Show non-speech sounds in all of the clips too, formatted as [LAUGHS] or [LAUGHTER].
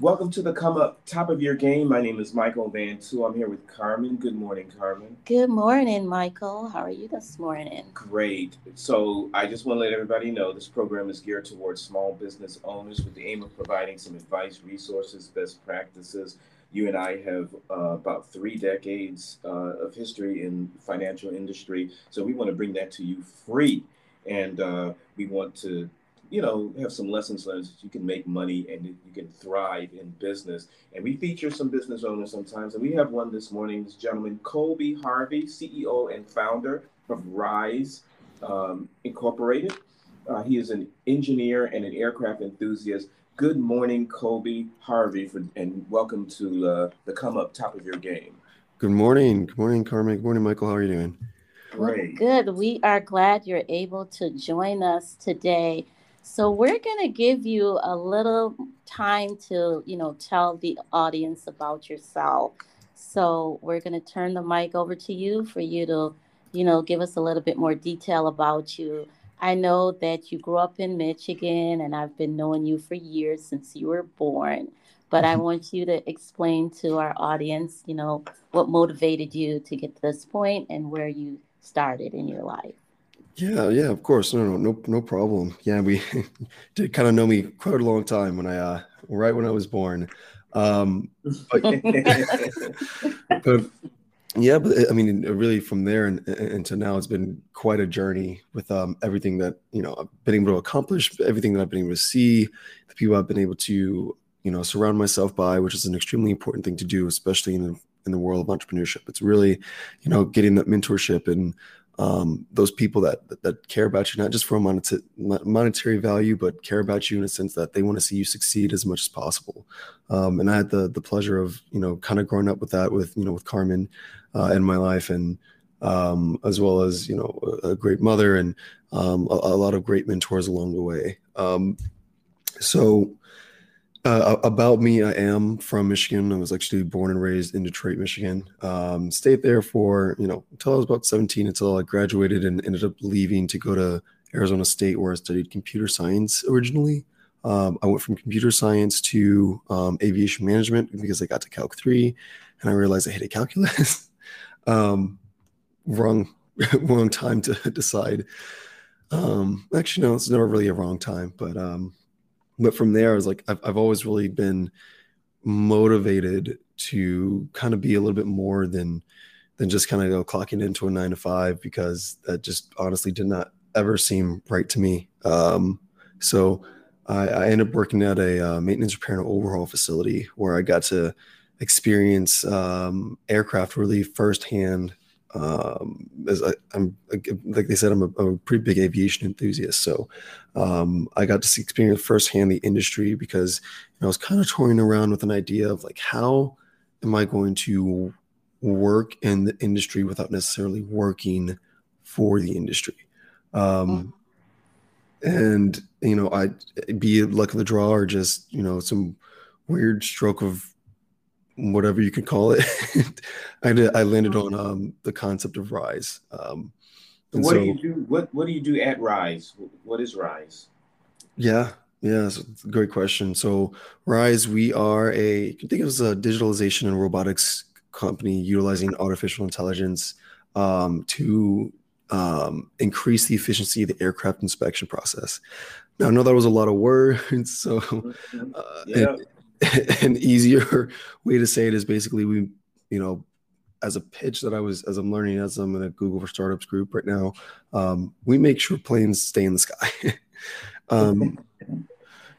Welcome to the Come Up Top of Your Game. My name is Michael Van Tu. I'm here with Carmen. Good morning, Carmen. Good morning, Michael. How are you this morning? Great. So, I just want to let everybody know this program is geared towards small business owners with the aim of providing some advice, resources, best practices. You and I have uh, about three decades uh, of history in financial industry, so we want to bring that to you free, and uh, we want to you know, have some lessons learned so you can make money and you can thrive in business. And we feature some business owners sometimes. And we have one this morning, this gentleman, Colby Harvey, CEO and founder of Rise um, Incorporated. Uh, he is an engineer and an aircraft enthusiast. Good morning, Colby Harvey, for, and welcome to uh, the Come Up Top of Your Game. Good morning. Good morning, Carmen. Good morning, Michael. How are you doing? Great. Good. We are glad you're able to join us today. So we're going to give you a little time to, you know, tell the audience about yourself. So we're going to turn the mic over to you for you to, you know, give us a little bit more detail about you. I know that you grew up in Michigan and I've been knowing you for years since you were born. But I mm-hmm. want you to explain to our audience, you know, what motivated you to get to this point and where you started in your life. Yeah, yeah, of course. No, no, no, no problem. Yeah, we [LAUGHS] did kind of know me quite a long time when I, uh, right when I was born. Um, but, [LAUGHS] but yeah, but I mean, really from there and, and now, it's been quite a journey with um, everything that you know I've been able to accomplish, everything that I've been able to see, the people I've been able to you know surround myself by, which is an extremely important thing to do, especially in the in the world of entrepreneurship. It's really, you know, getting that mentorship and um, those people that, that, care about you not just for a monetary, monetary value, but care about you in a sense that they want to see you succeed as much as possible. Um, and I had the the pleasure of you know kind of growing up with that with you know with Carmen uh, in my life and um, as well as you know a, a great mother and um, a, a, lot of great mentors along the way. Um, so uh, about me, I am from Michigan. I was actually born and raised in Detroit, Michigan. Um, stayed there for you know until I was about 17, until I graduated and ended up leaving to go to Arizona State, where I studied computer science originally. Um, I went from computer science to um, aviation management because I got to Calc 3 and I realized I hated calculus. [LAUGHS] Um, wrong, [LAUGHS] wrong time to decide. Um, actually, no, it's never really a wrong time, but um, but from there, I was like, I've, I've always really been motivated to kind of be a little bit more than than just kind of know, clocking into a nine to five because that just honestly did not ever seem right to me. Um, so I, I, ended up working at a uh, maintenance repair and overhaul facility where I got to experience um, aircraft really firsthand um, as I, am like they said, I'm a, a, pretty big aviation enthusiast. So um, I got to experience firsthand the industry because you know, I was kind of toying around with an idea of like, how am I going to work in the industry without necessarily working for the industry? Um, and you know, I'd be it luck of the draw or just you know some weird stroke of whatever you could call it. [LAUGHS] I did, I landed on um, the concept of Rise. Um, what so, do you do? What What do you do at Rise? What is Rise? Yeah, yeah, it's a great question. So Rise, we are a you can think of as a digitalization and robotics company utilizing artificial intelligence um, to um, increase the efficiency of the aircraft inspection process. Now, I know that was a lot of words, [LAUGHS] so mm-hmm. uh, yeah. [LAUGHS] an easier way to say it is basically we, you know, as a pitch that I was as I'm learning as I'm in a Google for Startups group right now, um, we make sure planes stay in the sky. [LAUGHS] um, [LAUGHS]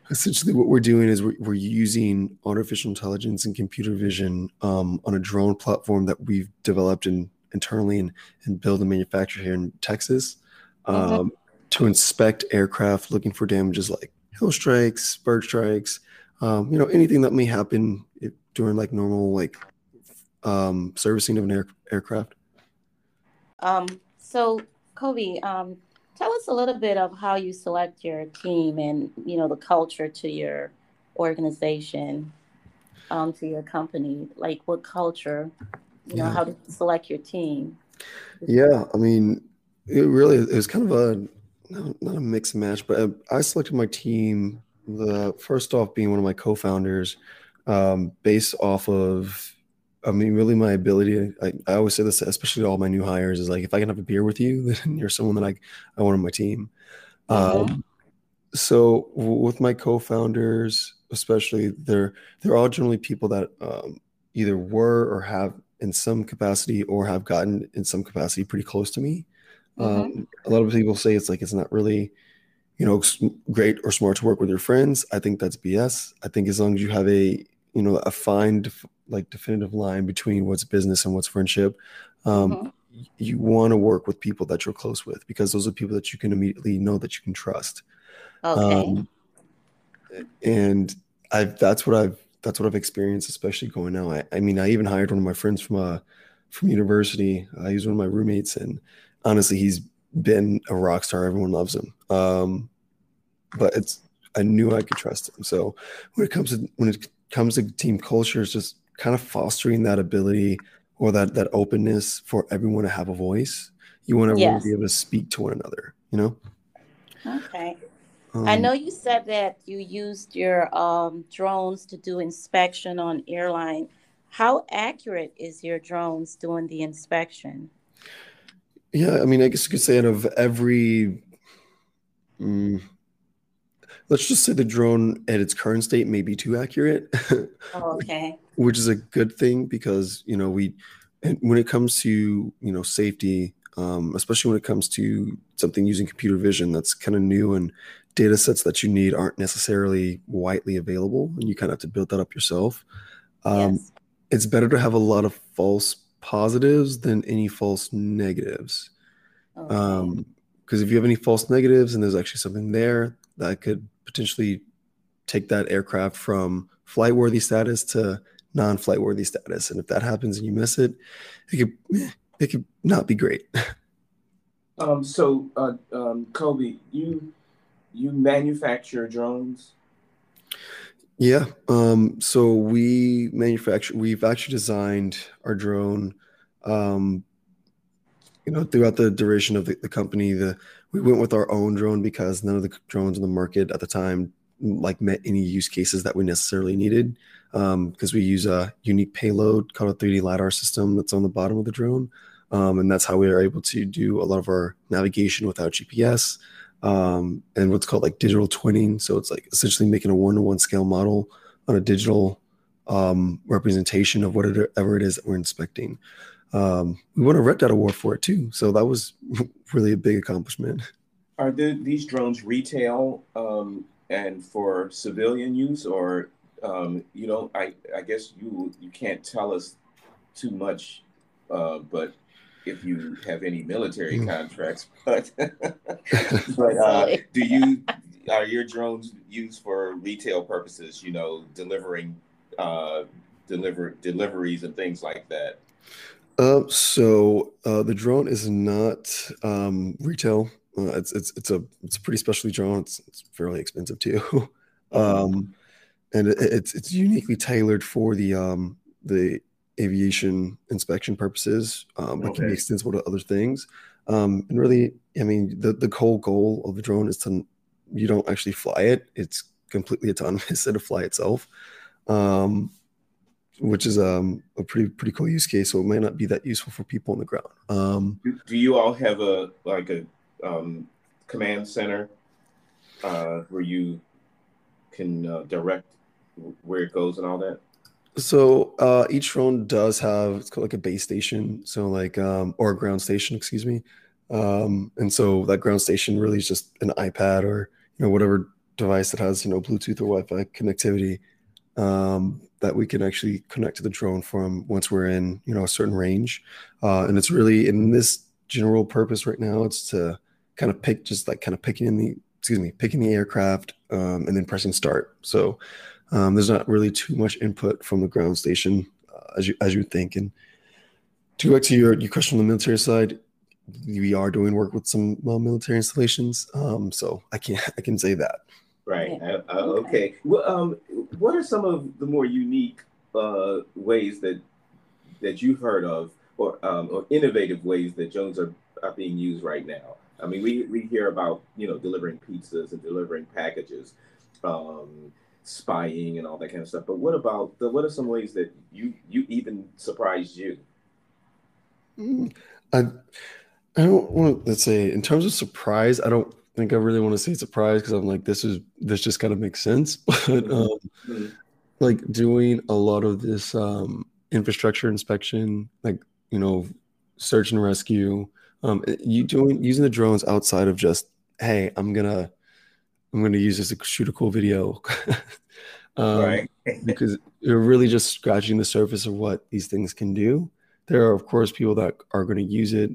essentially, what we're doing is we're, we're, using artificial intelligence and computer vision um, on a drone platform that we've developed in, internally and, and build and manufacture here in Texas um, to inspect aircraft looking for damages like hail strikes, bird strikes, um, you know, anything that may happen during like normal like um, servicing of an air, aircraft. Um, so, Kobe, um, tell us a little bit of how you select your team and you know the culture to your organization, um, to your company. Like, what culture? You know, how to select your team. Yeah, I mean, it really it was kind of a not, not a mix and match, but I, I selected my team the first off being one of my co-founders um, based off of I mean, really, my ability. I, I always say this, especially to all my new hires, is like if I can have a beer with you, [LAUGHS] then you're someone that I I want on my team. Mm-hmm. Um, so with my co-founders, especially, they're they're all generally people that um, either were or have in some capacity or have gotten in some capacity pretty close to me. Mm-hmm. Um, a lot of people say it's like it's not really, you know, great or smart to work with your friends. I think that's BS. I think as long as you have a you know a fine like definitive line between what's business and what's friendship um, mm-hmm. you want to work with people that you're close with because those are people that you can immediately know that you can trust okay. Um, and i that's what i've that's what i've experienced especially going now I, I mean i even hired one of my friends from uh from university uh, he's one of my roommates and honestly he's been a rock star everyone loves him um but it's i knew i could trust him so when it comes to when it comes to team culture is just kind of fostering that ability or that that openness for everyone to have a voice. You want to yes. really be able to speak to one another, you know? Okay. Um, I know you said that you used your um, drones to do inspection on airline. How accurate is your drones doing the inspection? Yeah, I mean, I guess you could say out of every mm, let's just say the drone at its current state may be too accurate. Oh, okay. [LAUGHS] which is a good thing because you know we, when it comes to you know safety, um, especially when it comes to something using computer vision that's kind of new and data sets that you need aren't necessarily widely available, and you kind of have to build that up yourself. Um, yes. It's better to have a lot of false positives than any false negatives. Okay. Um, because if you have any false negatives and there's actually something there that could potentially take that aircraft from flight worthy status to non flight worthy status. And if that happens and you miss it, it could it could not be great. [LAUGHS] Um, so, uh, um, Kobe, you you manufacture drones. Yeah. Um, so we manufacture. We've actually designed our drone. Um, you know, throughout the duration of the, the company, the we went with our own drone because none of the drones in the market at the time like met any use cases that we necessarily needed because um, we use a unique payload called a 3D lidar system that's on the bottom of the drone, um, and that's how we are able to do a lot of our navigation without GPS um, and what's called like digital twinning. So it's like essentially making a one-to-one scale model on a digital um, representation of whatever it is that we're inspecting um, we won a Red Dot Award for it too. So that was [LAUGHS] really a big accomplishment. Are the, these drones retail um, and for civilian use, or um, you know, I I guess you you can't tell us too much, uh, but if you have any military hmm. contracts, [LAUGHS] but but uh, do you are your drones used for retail purposes? You know, delivering uh, deliver deliveries and things like that. Uh, so uh, the drone is not um, retail. Uh, it's it's it's a it's a pretty specialty drone. It's, it's fairly expensive too, [LAUGHS] um, and it, it's it's uniquely tailored for the um, the aviation inspection purposes, um, but okay. can be extensible to other things. Um, and really, I mean, the the whole goal of the drone is to you don't actually fly it; it's completely autonomous. [LAUGHS] It'll fly itself. Um, which is um, a pretty pretty cool use case. So it might not be that useful for people on the ground. Um, do, you all have a like a um, command center uh, where you can uh, direct where it goes and all that? So uh, each drone does have it's called like a base station, so like um, or a ground station, excuse me. Um, and so that ground station really is just an iPad or you know whatever device that has you know Bluetooth or Wi-Fi connectivity. Um, that we can actually connect to the drone from once we're in you know a certain range. Uh, and it's really in this general purpose right now it's to kind of pick just like kind of picking in the excuse me picking the aircraft um, and then pressing start. So um, there's not really too much input from the ground station uh, as you as you think. And to go back to your, your question on the military side we are doing work with some uh, military installations. Um, so i can't [LAUGHS] i can say that Right. Yeah. Uh, uh, okay. Well, um, what are some of the more unique uh, ways that that you've heard of, or um, or innovative ways that drones are, are being used right now? I mean, we, we hear about you know delivering pizzas and delivering packages. Um, spying and all that kind of stuff. But what about the, what are some ways that you you even surprised you? Mm, I I don't want to let's say in terms of surprise, I don't think I really want to say surprise because I'm like this is this just kind of makes sense. [LAUGHS] But mm-hmm. um, mm-hmm. like doing a lot of this um, infrastructure inspection, like you know, search and rescue, um, you doing using the drones outside of just hey, I'm gonna I'm gonna use this to shoot a cool video. [LAUGHS] um, right. [LAUGHS] because you're really just scratching the surface of what these things can do. There are of course people that are going to use it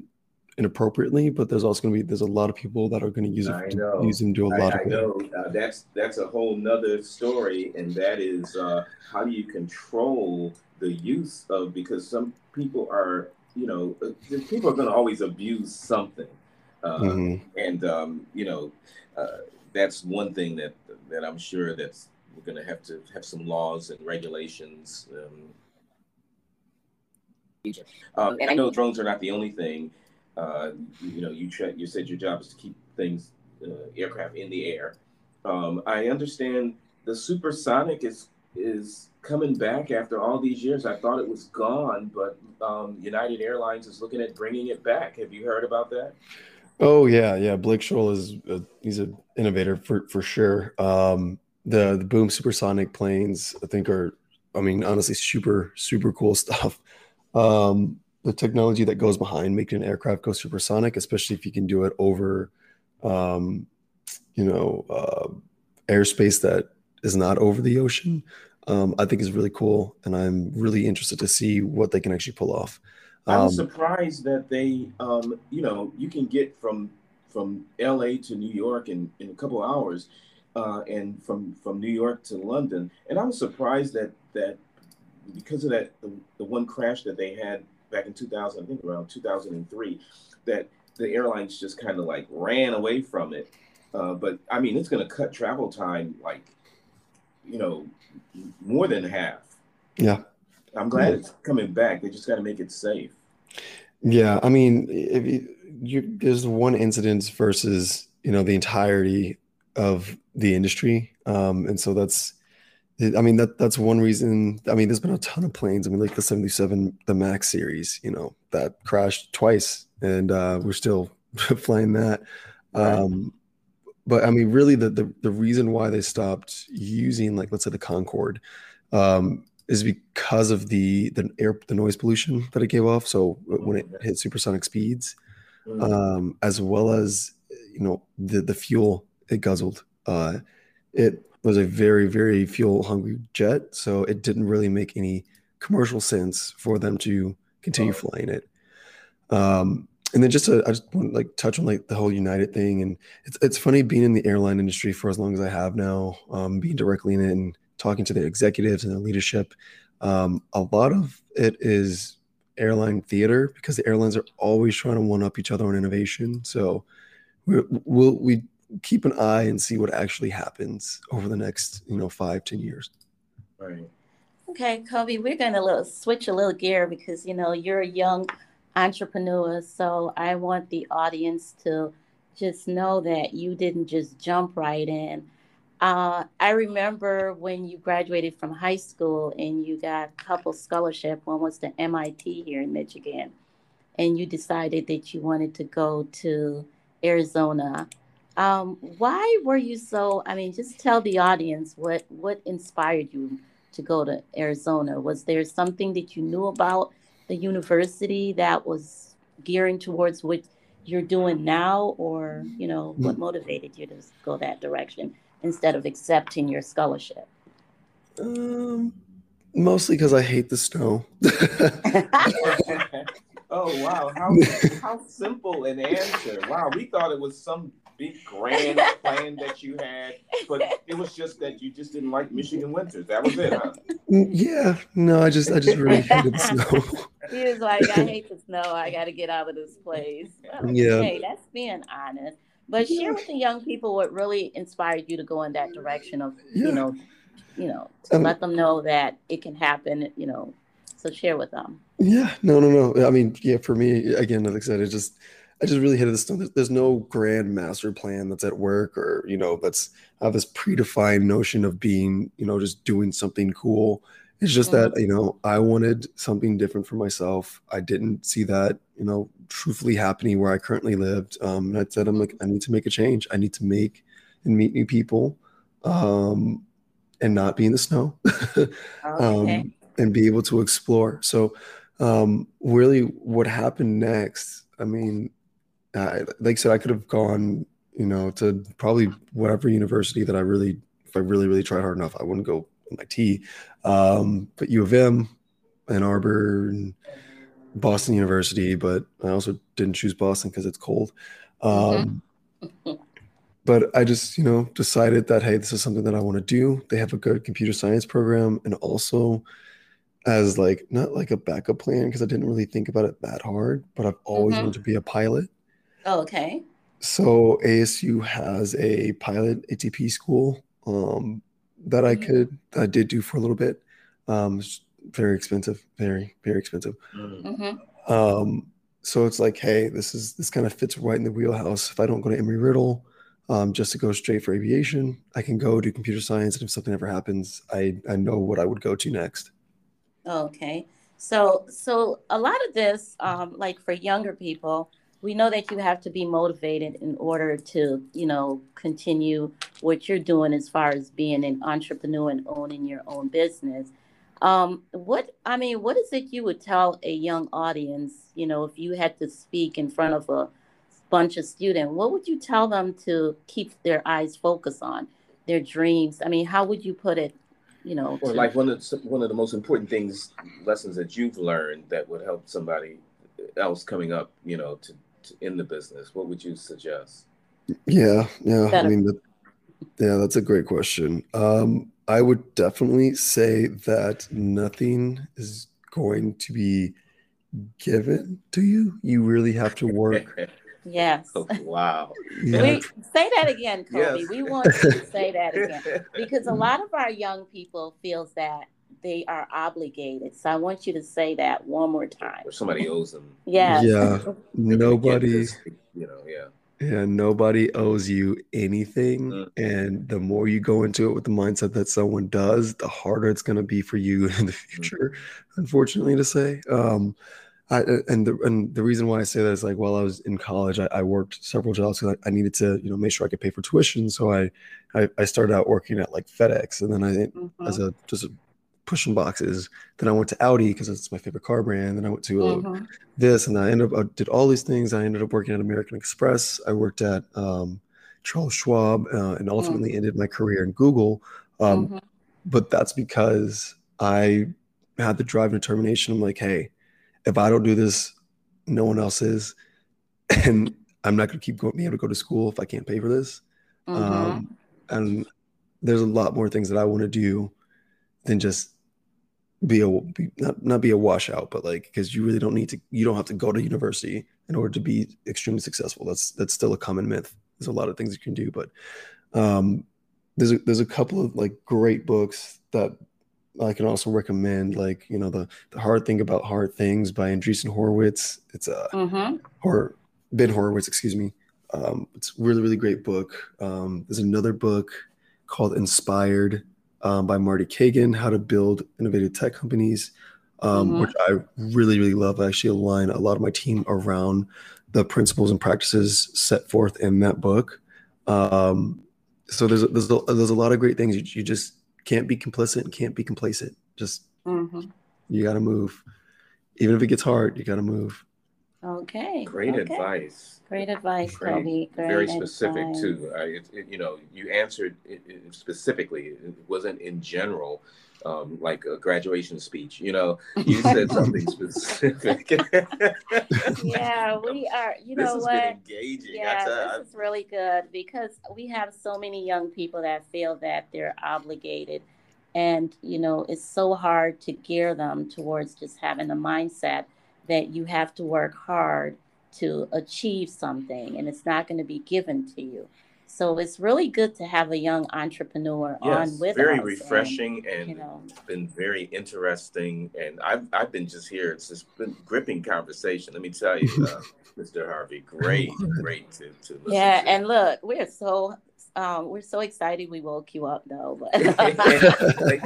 inappropriately, but there's also going to be there's a lot of people that are going to use it to, use them do a lot I, of. I know uh, that's that's a whole nother story, and that is uh, how do you control the use of because some people are you know uh, people are going to always abuse something, uh, mm-hmm. and um, you know uh, that's one thing that that I'm sure that's we're going to have to have some laws and regulations. Um, um, and I know drones are not the only thing. Uh, you know, you tra- you said your job is to keep things, uh, aircraft in the air. Um, I understand the supersonic is is coming back after all these years. I thought it was gone, but um, United Airlines is looking at bringing it back. Have you heard about that? Oh yeah, yeah. Blake Scholl is a, he's an innovator for for sure. Um, the the boom supersonic planes, I think, are I mean honestly super super cool [LAUGHS] stuff. Um, the technology that goes behind making an aircraft go supersonic, especially if you can do it over, um, you know, uh, airspace that is not over the ocean, um, I think is really cool, and I'm really interested to see what they can actually pull off. Um, I was surprised that they, um, you know, you can get from from L.A. to New York in in a couple hours, uh, and from from New York to London, and I was surprised that that because of that the, the one crash that they had back in 2000, I think around 2003, that the airlines just kind of like ran away from it. Uh, but I mean, it's going to cut travel time like, you know, more than half. Yeah. I'm glad yeah. it's coming back. They just got to make it safe. Yeah, I mean, if you, you, there's one incident versus you know the entirety of the industry, um, and so that's I mean that that's one reason. I mean, there's been a ton of planes. I mean, like the 77, the Max series, you know, that crashed twice, and uh, we're still [LAUGHS] flying that. Um, but I mean, really, the, the the reason why they stopped using, like, let's say the Concorde, um, is because of the the air the noise pollution that it gave off. So when it hit supersonic speeds, mm. um, as well as you know the the fuel it guzzled. Uh, it was a very very fuel hungry jet so it didn't really make any commercial sense for them to continue flying it um, and then just to, I just want to like touch on like the whole United thing, and it's it's funny being in the airline industry for as long as I have now, um, being directly in it and talking to the executives and the leadership. Um, a lot of it is airline theater because the airlines are always trying to one up each other on innovation. So we we'll, we keep an eye and see what actually happens over the next, you know, five, ten years. Right. Okay, Kobe, we're going to little, switch a little gear because, you know, you're a young entrepreneur. So I want the audience to just know that you didn't just jump right in. Uh, I remember when you graduated from high school and you got a couple scholarship. One was to MIT here in Michigan, and you decided that you wanted to go to Arizona um, why were you so? I mean, just tell the audience what what inspired you to go to Arizona. Was there something that you knew about the university that was gearing towards what you're doing now, or you know, what mm. motivated you to go that direction instead of accepting your scholarship? Um, mostly because I hate the snow. [LAUGHS] [LAUGHS] oh wow, how how simple an answer! Wow, we thought it was some big grand plan that you had, but it was just that you just didn't like Michigan winters. That was it, huh? Yeah, no, I just I just really hated the snow. he was like, I hate the snow. I got to get out of this place. Well, [LAUGHS] yeah, hey, that's being honest. But yeah. share with the young people what really inspired you to go in that direction of yeah. you know, you know, to um, let them know that it can happen. You know, so share with them. Yeah, no, no, no. I mean, yeah, for me, again, like I said, it just I just really hit this. There's, there's no grand master plan that's at work, or you know, that's I have this predefined notion of being, you know, just doing something cool. It's just mm-hmm. that you know I wanted something different for myself. I didn't see that you know truthfully happening where I currently lived. Um, and I said I'm like I need to make a change. I need to make and meet new people, um, and not be in the snow, [LAUGHS] okay. um, and be able to explore. So um, really, what happened next? I mean, uh, like I said, I could have gone, you know, to probably whatever university that I really, if I really, really tried hard enough, I wouldn't go MIT. Um, but U of M, Ann Arbor, and Boston University. But I also didn't choose Boston because it's cold. Um, mm-hmm. [LAUGHS] but I just, you know, decided that hey, this is something that I want to do. They have a good computer science program, and also as like not like a backup plan because I didn't really think about it that hard. But I've always mm-hmm. wanted to be a pilot. Oh, okay. So ASU has a pilot ATP school um, that I mm-hmm. could I did do for a little bit. Um, very expensive, very very expensive. Mm-hmm. Um, so it's like, hey, this is this kind of fits right in the wheelhouse. If I don't go to Embry-Riddle, um, just to go straight for aviation, I can go do computer science, and if something ever happens, I I know what I would go to next. Okay, so so a lot of this, um, like for younger people, we know that you have to be motivated in order to, you know, continue what you're doing as far as being an entrepreneur and owning your own business. Um, what I mean, what is it you would tell a young audience, you know, if you had to speak in front of a bunch of students, what would you tell them to keep their eyes focused on, their dreams? I mean, how would you put it? You know, or to... like one of the, one of the most important things, lessons that you've learned that would help somebody else coming up, you know, to in the business, what would you suggest? Yeah, yeah. Better. I mean, that, yeah, that's a great question. Um, I would definitely say that nothing is going to be given to you. You really have to work. [LAUGHS] yes. Oh, wow. Yeah. We, say that again, Kobe. Yes. We want you to say that [LAUGHS] again because a lot of our young people feels that they are obligated. So I want you to say that one more time. Or somebody owes them. Yeah. Yeah. Nobody. You know. Yeah. Yeah, nobody owes you anything. Mm. And the more you go into it with the mindset that someone does, the harder it's going to be for you [LAUGHS] in the mm. future, mm. unfortunately to say. Um, I, and the and the reason why I say that is like while I was in college, I, I worked several jobs because I, I, needed to you know make sure I could pay for tuition. So I I, I started out working at like FedEx, and then I mm-hmm. as a just a pushing boxes. Then I went to Audi because it's my favorite car brand. Then I went to uh, mm-hmm. this, and I ended up I did all these things. I ended up working at American Express. I worked at um, Charles Schwab, uh, and ultimately mm-hmm. ended my career in Google. Um, mm-hmm. But that's because I had the drive and determination. I'm like, hey, if I don't do this, no one else is, [LAUGHS] and I'm not going to keep going, being able to go to school if I can't pay for this. Mm-hmm. Um, and there's a lot more things that I want to do than just be a be, not not be a washout, but like because you really don't need to you don't have to go to university in order to be extremely successful. That's that's still a common myth. There's a lot of things you can do, but um, there's a, there's a couple of like great books that I can also recommend. Like you know the the hard thing about hard things by Andreessen Horowitz. It's a mm-hmm. or Ben Horowitz, excuse me. Um, it's really really great book. Um, there's another book called Inspired um, by Marty Cagan, How to Build Innovative Tech Companies, um, mm-hmm. which I really, really love. I actually align a lot of my team around the principles and practices set forth in that book. Um, so there's a, there's a, there's a lot of great things. You, you just can't be complicit and can't be complacent. Just mm-hmm. you got to move, even if it gets hard. You got to move. Okay. Great okay. advice. Great advice, Great, Kobe. Great very specific advice. too. I, it, it, you know, you answered it, specifically. It wasn't in general, um, like a graduation speech. You know, you [LAUGHS] said something specific. [LAUGHS] yeah, we are. You this know what? engaging. Yeah, this is really good because we have so many young people that feel that they're obligated. And, you know, it's so hard to gear them towards just having a mindset that you have to work hard to achieve something and it's not going to be given to you. So it's really good to have a young entrepreneur yes, on with very us. Very refreshing and, and you know, been very interesting. And I've I've been just here. It's just been gripping conversation. Let me tell you, uh, [LAUGHS] Mr. Harvey, great, great to, to listen. Yeah, to. and look, we're so um, we're so excited we woke you up though. But.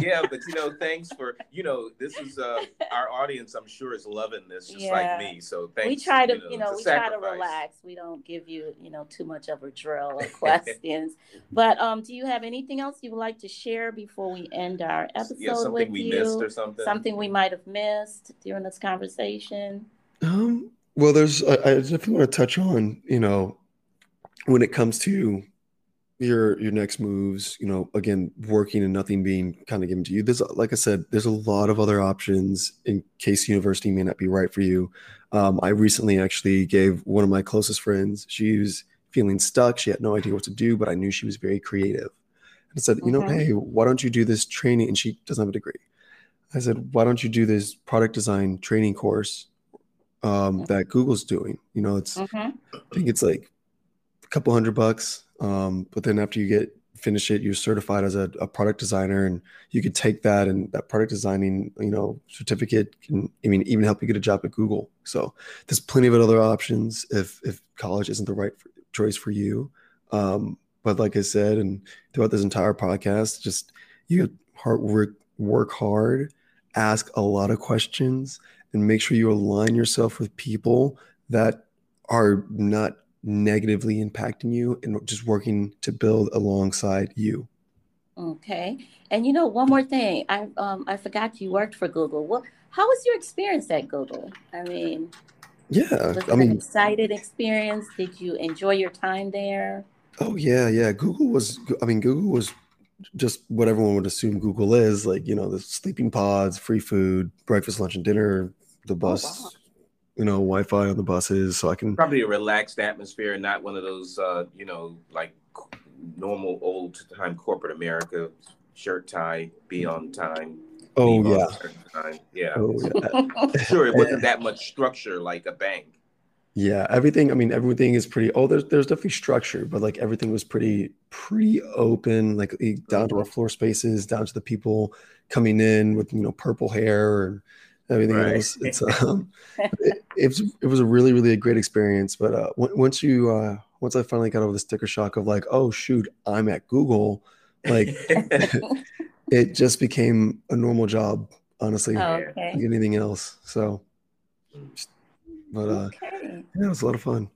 yeah, [LAUGHS] but you know, thanks for you know, this is uh, our audience. I'm sure is loving this just yeah. like me. So thanks. We try to, you know, you know we sacrifice. try to relax. We don't give you, you know, too much of a drill or [LAUGHS] questions. but um, do you have anything else you would like to share before we end our episode yeah, something with we you? Missed or something. Something we might have missed during this conversation. Um. Well, there's. I, I definitely want to touch on, you know, when it comes to your your next moves you know again working and nothing being kind of given to you. There's like i said there's a lot of other options in case university may not be right for you. Um, i recently actually gave one of my closest friends she was feeling stuck she had no idea what to do but i knew she was very creative. And i said you know hey why don't you do this training? And she doesn't have a degree. I said why don't you do this product design training course um, that google's doing? You know it's mm-hmm. i think it's like a couple hundred bucks um, but then after you get finish it, you're certified as a, a, product designer, and you could take that and that product designing, you know, certificate can, I mean, even help you get a job at Google. So there's plenty of other options if if college isn't the right choice for you. Um, but like I said, and throughout this entire podcast, just you hard work, work hard, ask a lot of questions, and make sure you align yourself with people that are not negatively impacting you and just working to build alongside you. Okay. And you know, one more thing. I um I forgot you worked for Google. Well, how was your experience at Google? I mean, yeah, I mean, excited experience. Did you enjoy your time there? Oh yeah, yeah. Google was. I mean, Google was just what everyone would assume Google is. Like you know, the sleeping pods, free food, breakfast, lunch, and dinner. The oh, bus, oh, wow you know, Wi-Fi on the buses, so I can probably a relaxed atmosphere, not one of those, uh, you know, like normal old time corporate America shirt tie, be mm-hmm. on time. Oh yeah, time. yeah. Oh, yeah. [LAUGHS] sure, it wasn't [LAUGHS] that much structure like a bank. Yeah, everything. I mean, everything is pretty. Oh, there's there's definitely structure, but like everything was pretty pretty open, like eh, down to mm-hmm. our floor spaces, down to the people coming in with you know purple hair and everything right. else. It's [LAUGHS] um, it, it, was it was a really really a great experience. But uh, w- once you uh, once I finally got over the sticker shock of like, oh shoot, I'm at Google, like [LAUGHS] it just became a normal job. Honestly, oh, okay. like anything else. So, but uh, okay. yeah, it was a lot of fun.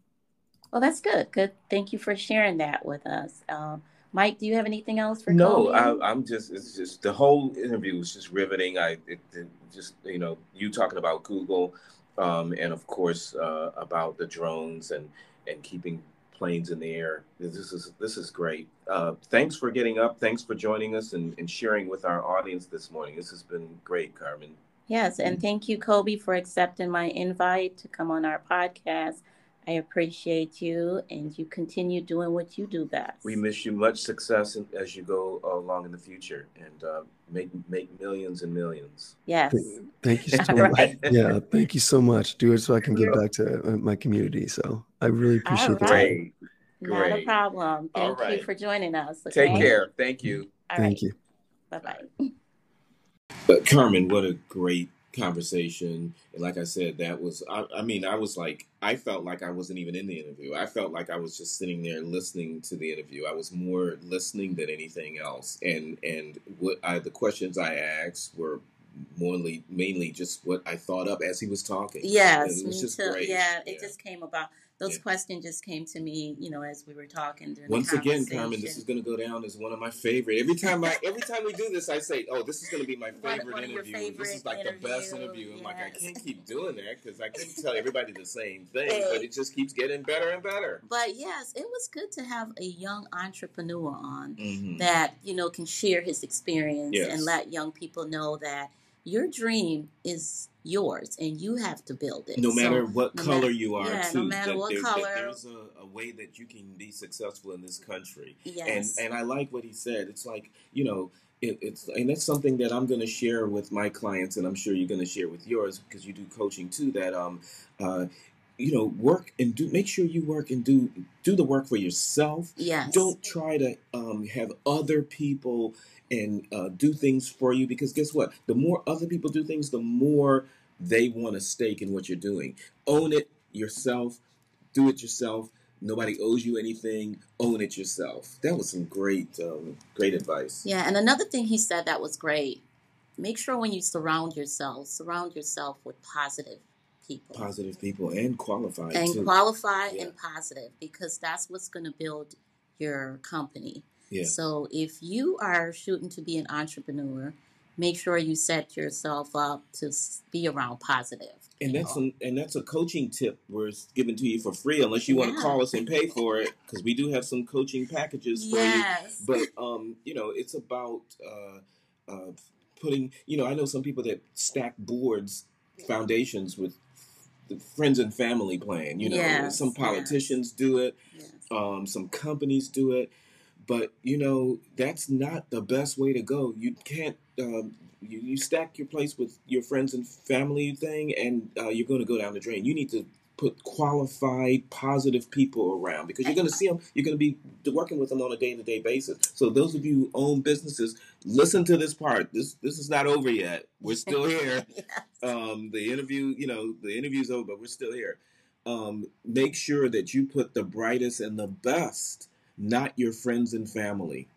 Well, that's good. Good. Thank you for sharing that with us. Um, Mike, do you have anything else for? No, I, am just. It's just the whole interview was just riveting. I it, it just you know you talking about Google, um, and of course uh, about the drones and and keeping planes in the air. This is this is great. Uh, thanks for getting up. Thanks for joining us and, and sharing with our audience this morning. This has been great, Carmen. Yes, and thank you, Kobe, for accepting my invite to come on our podcast. I appreciate you, and you continue doing what you do best. We wish you much success as you go along in the future, and uh, make make millions and millions. Yes. Thank you [LAUGHS] so much. Right. Yeah, thank you so much. Do it so I can give back to uh, my community. So I really appreciate it. Great. Great. Not a problem. Thank right. you for joining us. Okay? Take care. Thank you. All thank right. you. Bye bye. But Carmen, what a great conversation. And like I said, that was, I, I, mean, I was like, I felt like I wasn't even in the interview. I felt like I was just sitting there listening to the interview. I was more listening than anything else. And, and what I, the questions I asked were mainly, mainly just what I thought up as he was talking. Yes, it was just too. great. Yeah, it yeah. just came about those yeah. questions just came to me, you know, as we were talking. Once again, Carmen, this is going to go down as one of my favorite. Every time I, every time we do this, I say, "Oh, this is going to be my [LAUGHS] favorite one, one interview. Favorite this is like interview. the best interview." I'm like, I can't keep doing that because I can't tell [LAUGHS] everybody the same thing, but it just keeps getting better and better. But yes, it was good to have a young entrepreneur on mm-hmm. that you know can share his experience yes. and let young people know that your dream is yours and you have to build it. No matter so, what no color matter, you are, yeah, too. No matter what there, color. there's a, a, way that you can be successful in this country. Yes. And and I like what he said. It's like, you know, it, it's and that's something that I'm going to share with my clients, and I'm sure you're going to share with yours because you do coaching too. That um, uh, you know work and do make sure you work and do do the work for yourself. Yes. don't try to um, have other people and uh, do things for you because guess what? The more other people do things the more they want a stake in what you're doing. Own it yourself. Do it yourself. Nobody owes you anything. Own it yourself. That was some great um, great advice. Yeah, and another thing he said that was great. Make sure when you surround yourself, surround yourself with positive people. positive people and qualified and too qualified Yeah. and positive because that's what's going to build your company. yeah So if you are shooting to be an entrepreneur, make sure you set yourself up to be around positive. And that's some, and that's a coaching tip we're given to you for free, unless you want to call us and pay for it, because we do have some coaching packages for you. But um, you know, it's about uh, uh, putting. You know, I know some people that stack boards, foundations with the friends and family plan. You know, Yes, some yes. politicians do it, yes. um, some companies do it, but you know that's not the best way to go. You can't. Um, you, you stack your place with your friends and family thing, and uh, you're going to go down the drain. You need to put qualified, positive people around because you're going to see them. You're going to be working with them on a day to day basis. So those of you who own businesses, listen to this part. This this is not over yet. We're still [LAUGHS] here. Yes. um, the interview, you know, the interview's over, but we're still here. Um, make sure that you put the brightest and the best, not your friends and family.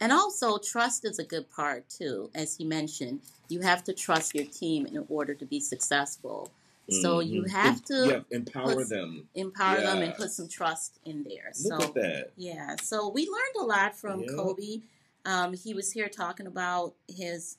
And also, trust is a good part too. As he mentioned, you have to trust your team in order to be successful. So you Mhm. have to yeah, empower put- them. empower them and put some trust in there. Look so at that. Yeah, so we learned a lot from Yeah. Kobe. Um, he was here talking about his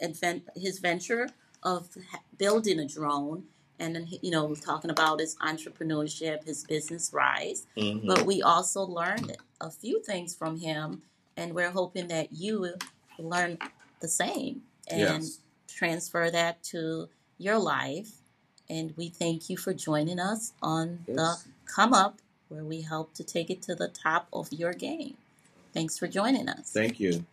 advent, his venture of building a drone, and then you know talking about his entrepreneurship, his business rise. Mhm. But we also learned a few things from him, and we're hoping that you learn the same and Yes. transfer that to your life. And we thank you for joining us on the Come Up, where we help to take it to the top of your game. Thanks for joining us. Thank you.